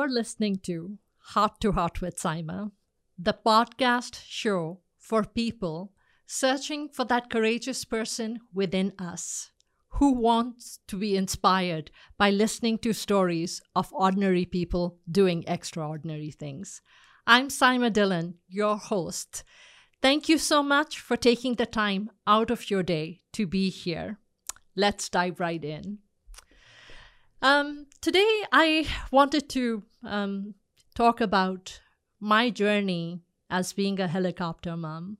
You're listening to Heart to Heart with Saima, the podcast show for people searching for that courageous person within us who wants to be inspired by listening to stories of ordinary people doing extraordinary things. I'm Saima Dhillon, your host. Thank you so much for taking the time out of your day to be here. Let's dive right in. Um, today, I wanted to um, talk about my journey as being a helicopter mom.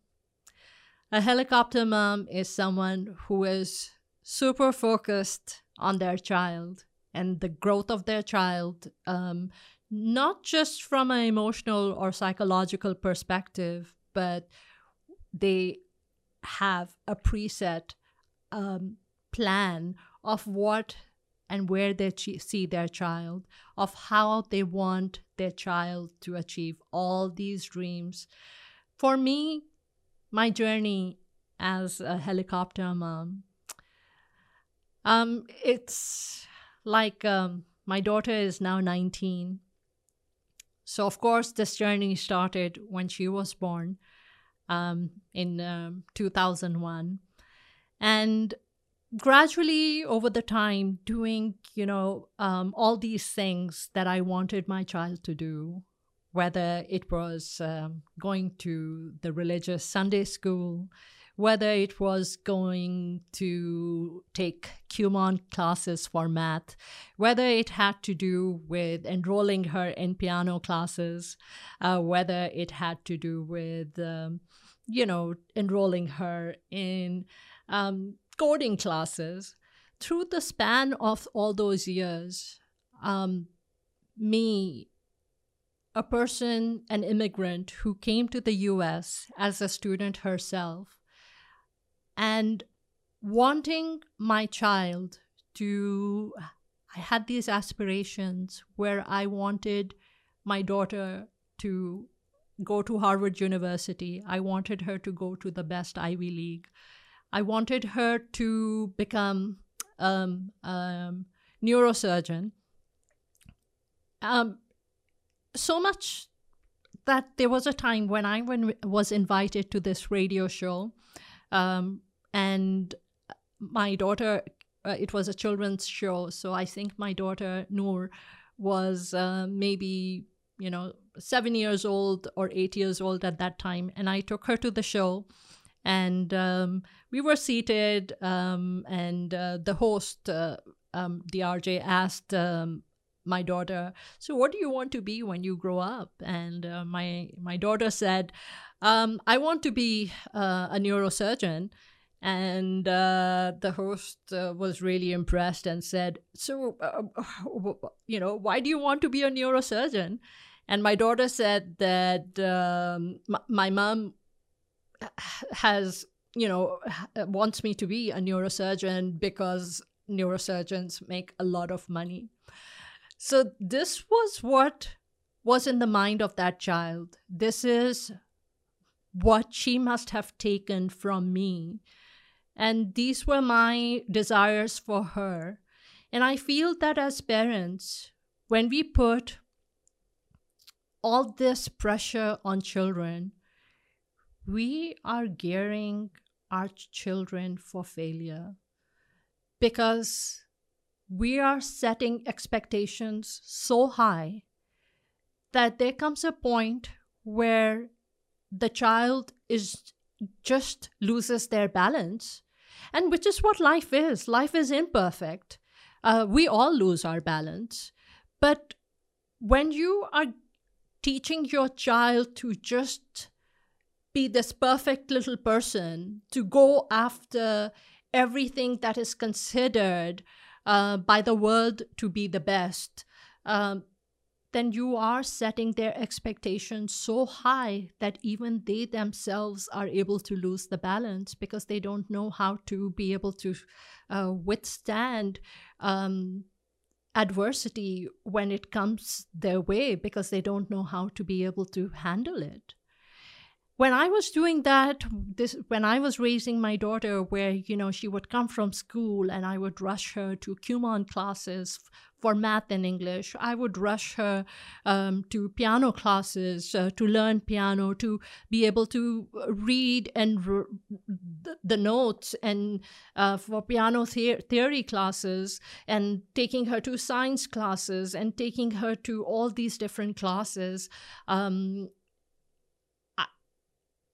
A helicopter mom is someone who is super focused on their child and the growth of their child, um, not just from an emotional or psychological perspective, but they have a preset um, plan of what and where they see their child, of how they want their child to achieve all these dreams. For me, my journey as a helicopter mom, um, it's like um, my daughter is now 19. So, of course, this journey started when she was born um, in um, 2001. And gradually over the time doing you know um, all these things that i wanted my child to do whether it was um, going to the religious sunday school whether it was going to take Kumon classes for math, whether it had to do with enrolling her in piano classes, uh, whether it had to do with, um, you know, enrolling her in um, coding classes, through the span of all those years, um, me, a person, an immigrant who came to the US as a student herself, and wanting my child to, I had these aspirations where I wanted my daughter to go to Harvard University. I wanted her to go to the best Ivy League. I wanted her to become um, um, neurosurgeon. Um, so much that there was a time when I was invited to this radio show, um, and my daughter. Uh, it was a children's show, so I think my daughter Noor was uh, maybe you know seven years old or eight years old at that time, and I took her to the show and um, we were seated um, and uh, the host uh, um, the rj asked um, my daughter so what do you want to be when you grow up? And uh, my my daughter said um, i want to be uh, a neurosurgeon. And uh, the host uh, was really impressed and said so you know why do you want to be a neurosurgeon? And my daughter said that um, my mom has you know wants me to be a neurosurgeon because neurosurgeons make a lot of money. So this was what was in the mind of that child. This is what she must have taken from me. And these were my desires for her. And i feel that as parents when we put all this pressure on children we are gearing our children for failure because we are setting expectations so high that there comes a point where the child is just loses their balance and which is what life is. Life is imperfect. Uh, we all lose our balance. But when you are teaching your child to just be this perfect little person to go after everything that is considered uh, by the world to be the best, um, then you are setting their expectations so high that even they themselves are able to lose the balance because they don't know how to be able to uh, withstand um, adversity when it comes their way because they don't know how to be able to handle it when I was doing that, this when I was raising my daughter, where you know she would come from school and I would rush her to Kumon classes for math and English. I would rush her um, to piano classes uh, to learn piano, to be able to read and r- the notes, and uh, for piano the- theory classes, and taking her to science classes, and taking her to all these different classes. Um,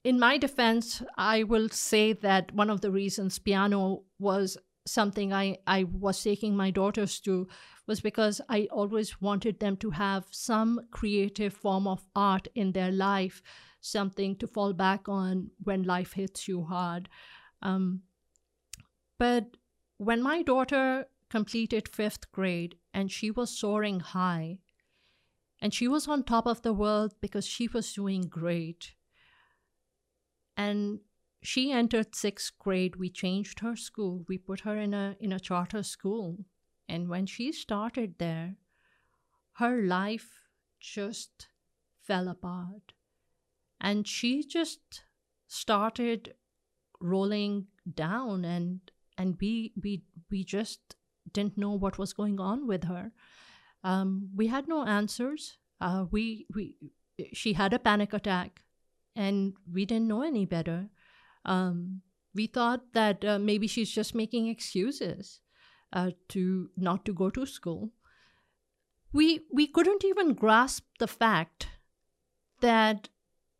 in my defense, I will say that one of the reasons piano was something I, I was taking my daughters to was because I always wanted them to have some creative form of art in their life, something to fall back on when life hits you hard. Um, but when my daughter completed fifth grade and she was soaring high, and she was on top of the world because she was doing great and she entered sixth grade. We changed her school. We put her in a in a charter school. And when she started there her life just fell apart. And she just started rolling down and and we we we just didn't know what was going on with her. Um, we had no answers. Uh, we we she had a panic attack and we didn't know any better. Um, we thought that uh, maybe she's just making excuses uh, to not to go to school. We we couldn't even grasp the fact that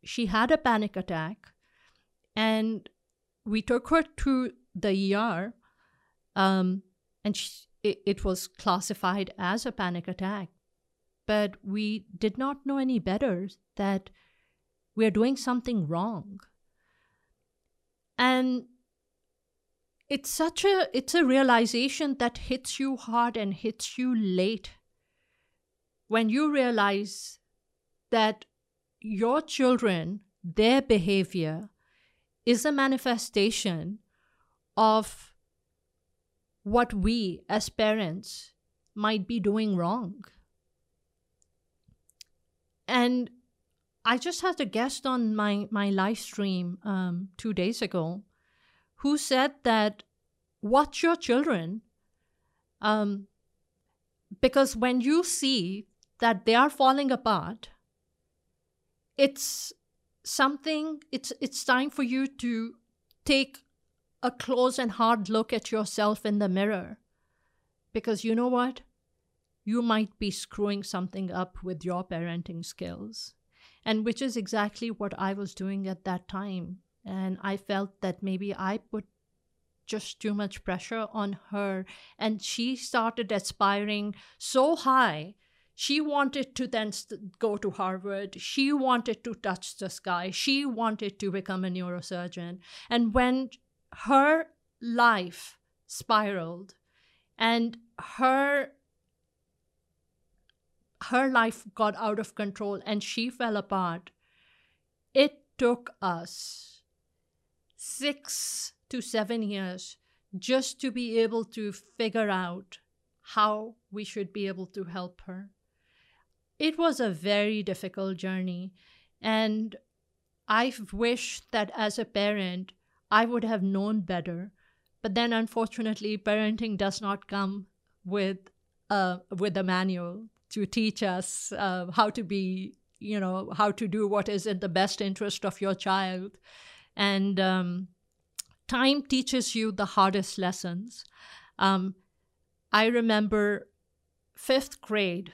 she had a panic attack, and we took her to the ER, um, and she, it, it was classified as a panic attack. But we did not know any better that we are doing something wrong. And it's such a it's a realization that hits you hard and hits you late when you realize that your children their behavior is a manifestation of what we as parents might be doing wrong and I just had a guest on my my live stream um, two days ago, who said that watch your children, um, because when you see that they are falling apart, it's something. It's it's time for you to take a close and hard look at yourself in the mirror, because you know what, you might be screwing something up with your parenting skills and which is exactly what I was doing at that time. And I felt that maybe I put just too much pressure on her, and she started aspiring so high. She wanted to then st- go to Harvard. She wanted to touch the sky. She wanted to become a neurosurgeon. And when her life spiraled and her her life got out of control and she fell apart. It took us six to seven years just to be able to figure out how we should be able to help her. It was a very difficult journey, and I wish that as a parent, I would have known better. But then, unfortunately, parenting does not come with a, with a manual to teach us uh, how to be, you know, how to do what is in the best interest of your child. And um, time teaches you the hardest lessons. Um, I remember fifth grade,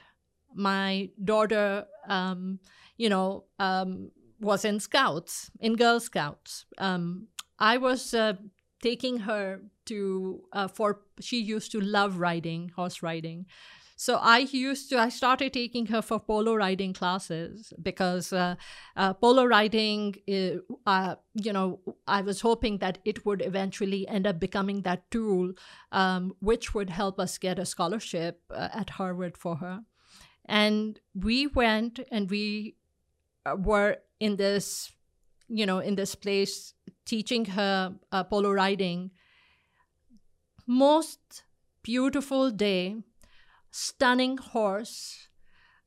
my daughter, um, you know, um, was in scouts, in Girl Scouts. Um, I was uh, taking her to uh, for she used to love riding horse riding so I used to, I started taking her for polo riding classes because uh, uh, polo riding, uh, you know, I was hoping that it would eventually end up becoming that tool um, which would help us get a scholarship uh, at Harvard for her. And we went and we uh, were in this, you know, in this place teaching her uh, polo riding. Most beautiful day stunning horse,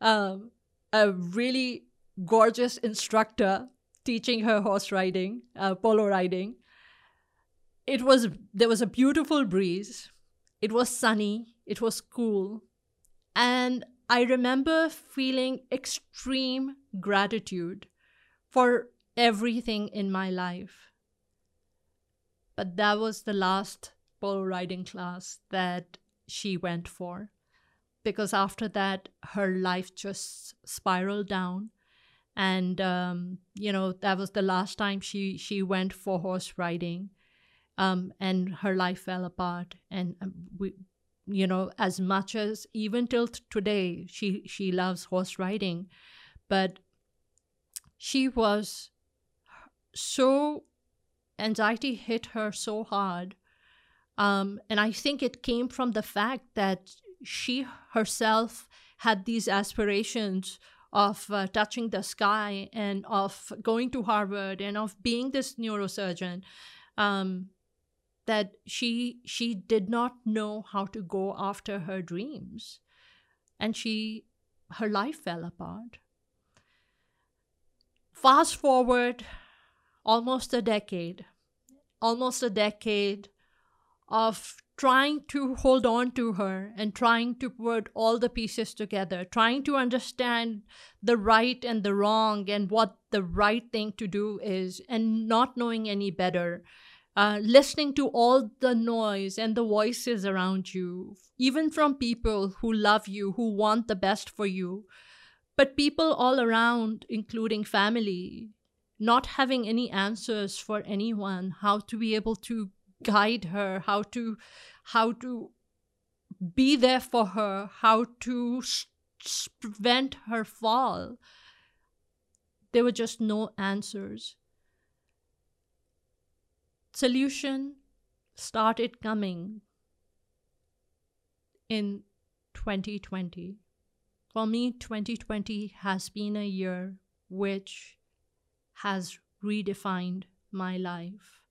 um, a really gorgeous instructor teaching her horse riding, uh, polo riding. It was there was a beautiful breeze. It was sunny. It was cool, and I remember feeling extreme gratitude for everything in my life. But that was the last polo riding class that she went for because after that her life just spiraled down. And um, you know that was the last time she she went for horse riding um, and her life fell apart. And um, we you know as much as even till today she she loves horse riding. But she was so anxiety hit her so hard um, and i think it came from the fact that she herself had these aspirations of uh, touching the sky and of going to Harvard and of being this neurosurgeon um, that she she did not know how to go after her dreams. And she her life fell apart. Fast forward almost a decade almost a decade of trying to hold on to her and trying to put all the pieces together, trying to understand the right and the wrong and what the right thing to do is, and not knowing any better. Uh, listening to all the noise and the voices around you, even from people who love you, who want the best for you, but people all around, including family, not having any answers for anyone, how to be able to guide her how to how to be there for her how to prevent her fall. There were just no answers. Solution started coming in 2020 for me 2020 has been a year which has redefined my life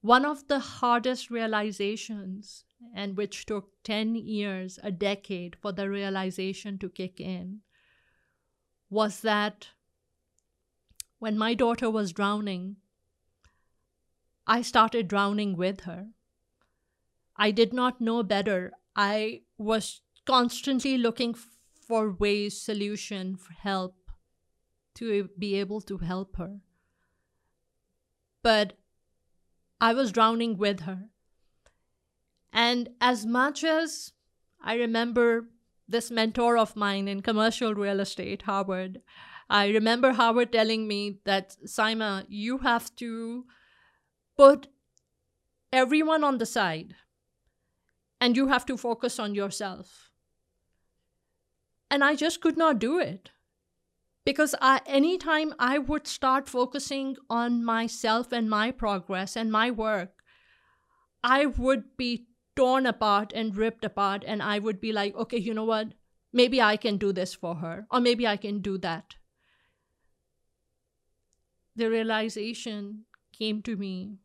one of the hardest realizations, and which took 10 years, a decade for the realization to kick in, was that when my daughter was drowning, I started drowning with her. I did not know better. I was constantly looking for ways, solution, for help to be able to help her. But I was drowning with her. And as much as I remember this mentor of mine in commercial real estate, Howard, I remember Howard telling me that, Saima, you have to put everyone on the side and you have to focus on yourself. And I just could not do it because I, anytime I would start focusing on myself and my progress and my work, I would be torn apart and ripped apart. And I would be like, okay, you know what? Maybe I can do this for her, or maybe I can do that. The realization came to me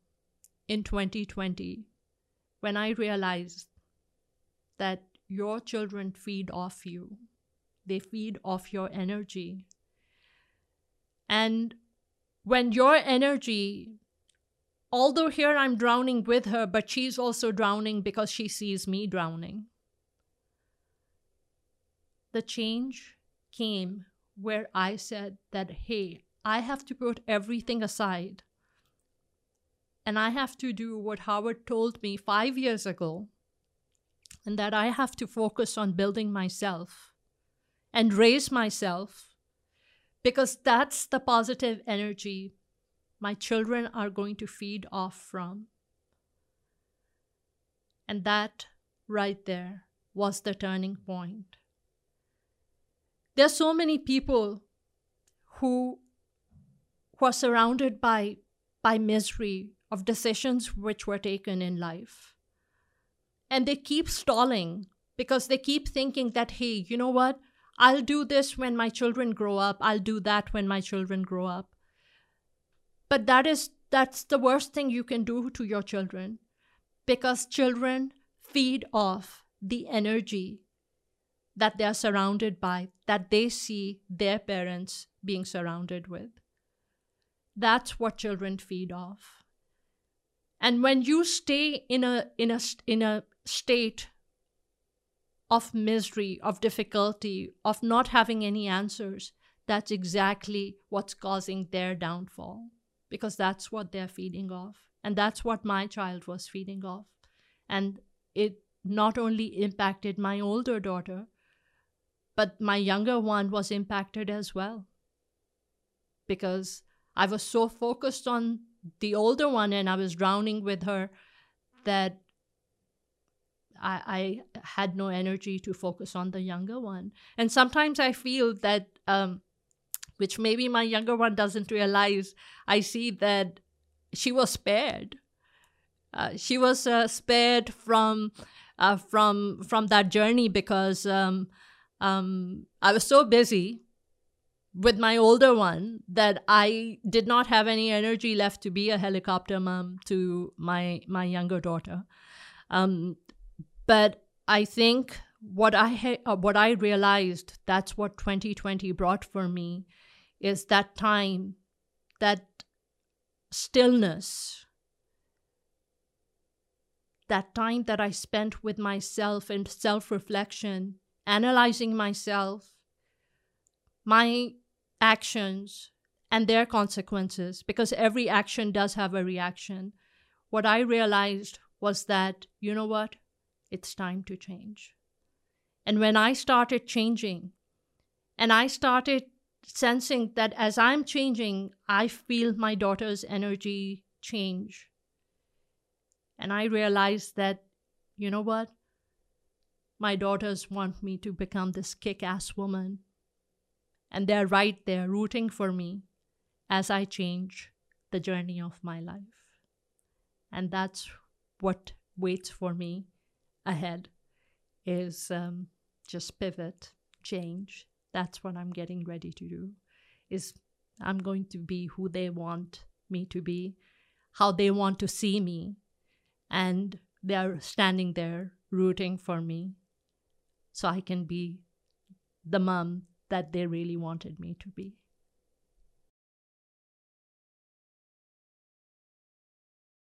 in 2020 when I realized that your children feed off you, they feed off your energy, and when your energy, although here I'm drowning with her, but she's also drowning because she sees me drowning. The change came where I said that, hey, I have to put everything aside. And I have to do what Howard told me five years ago, and that I have to focus on building myself and raise myself because that's the positive energy my children are going to feed off from. And that right there was the turning point. There are so many people who, are surrounded by, by misery of decisions which were taken in life. And they keep stalling because they keep thinking that, hey, you know what? I'll do this when my children grow up. I'll do that when my children grow up. But that is that's the worst thing you can do to your children because children feed off the energy that they are surrounded by, that they see their parents being surrounded with. that's what children feed off. And when you stay in a in a in a state of misery, of difficulty, of not having any answers, that's exactly what's causing their downfall because that's what they're feeding off. And that's what my child was feeding off. And it not only impacted my older daughter, but my younger one was impacted as well. Because I was so focused on the older one and I was drowning with her that I, I had no energy to focus on the younger one. And sometimes I feel that, um, which maybe my younger one doesn't realize, I see that she was spared. Uh, she was uh, spared from uh, from from that journey because um, um, I was so busy with my older one that I did not have any energy left to be a helicopter mom to my my younger daughter. Um, but I think what I ha- uh, what I realized that's what 2020 brought for me is that time, that stillness, that time that I spent with myself and self reflection, analyzing myself, my actions, and their consequences, because every action does have a reaction. What I realized was that, you know what? It's time to change. And when I started changing, and I started sensing that as I'm changing, I feel my daughter's energy change. And I realized that, you know what? My daughters want me to become this kick ass woman. And they're right there rooting for me as I change the journey of my life. And that's what waits for me ahead is um, just pivot, change. That's what I'm getting ready to do. Is I'm going to be who they want me to be, how they want to see me, and they're standing there rooting for me so I can be the mom that they really wanted me to be.